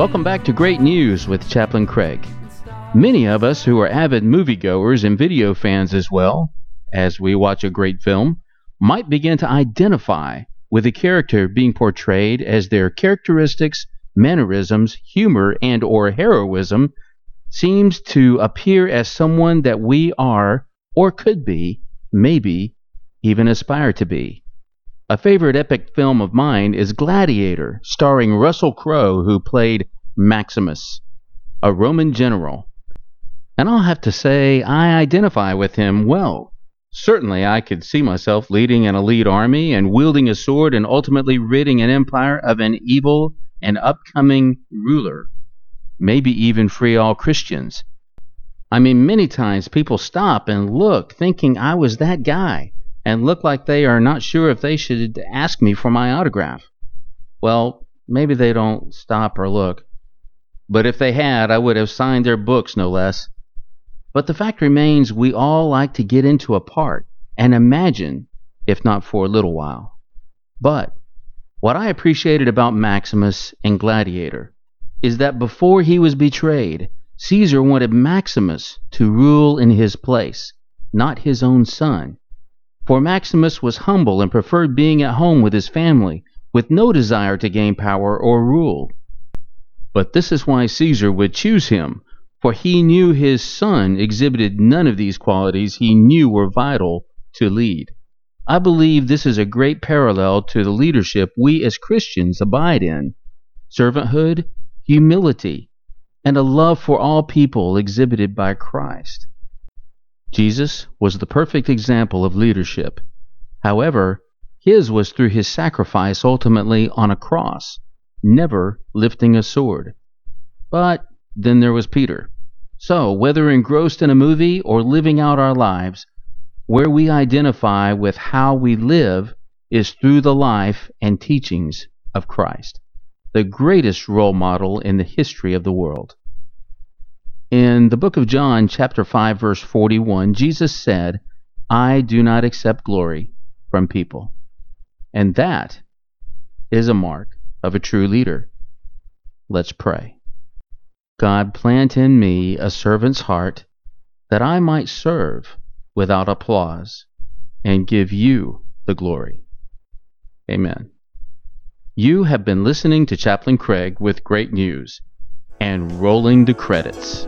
Welcome back to Great News with Chaplain Craig. Many of us who are avid moviegoers and video fans as well, as we watch a great film, might begin to identify with a character being portrayed as their characteristics, mannerisms, humor, and or heroism seems to appear as someone that we are or could be, maybe even aspire to be. A favorite epic film of mine is Gladiator, starring Russell Crowe, who played Maximus, a Roman general. And I'll have to say, I identify with him well. Certainly, I could see myself leading an elite army and wielding a sword and ultimately ridding an empire of an evil and upcoming ruler. Maybe even free all Christians. I mean, many times people stop and look thinking I was that guy and look like they are not sure if they should ask me for my autograph. Well, maybe they don't stop or look. But if they had, I would have signed their books, no less. But the fact remains we all like to get into a part and imagine, if not for a little while. But what I appreciated about Maximus in Gladiator is that before he was betrayed, Caesar wanted Maximus to rule in his place, not his own son. For Maximus was humble and preferred being at home with his family, with no desire to gain power or rule. But this is why Caesar would choose him, for he knew his son exhibited none of these qualities he knew were vital to lead. I believe this is a great parallel to the leadership we as Christians abide in servanthood, humility, and a love for all people exhibited by Christ. Jesus was the perfect example of leadership. However, his was through his sacrifice ultimately on a cross, never lifting a sword. But then there was Peter. So, whether engrossed in a movie or living out our lives, where we identify with how we live is through the life and teachings of Christ, the greatest role model in the history of the world. In the book of John, chapter 5, verse 41, Jesus said, I do not accept glory from people. And that is a mark of a true leader. Let's pray. God, plant in me a servant's heart that I might serve without applause and give you the glory. Amen. You have been listening to Chaplain Craig with great news and rolling the credits.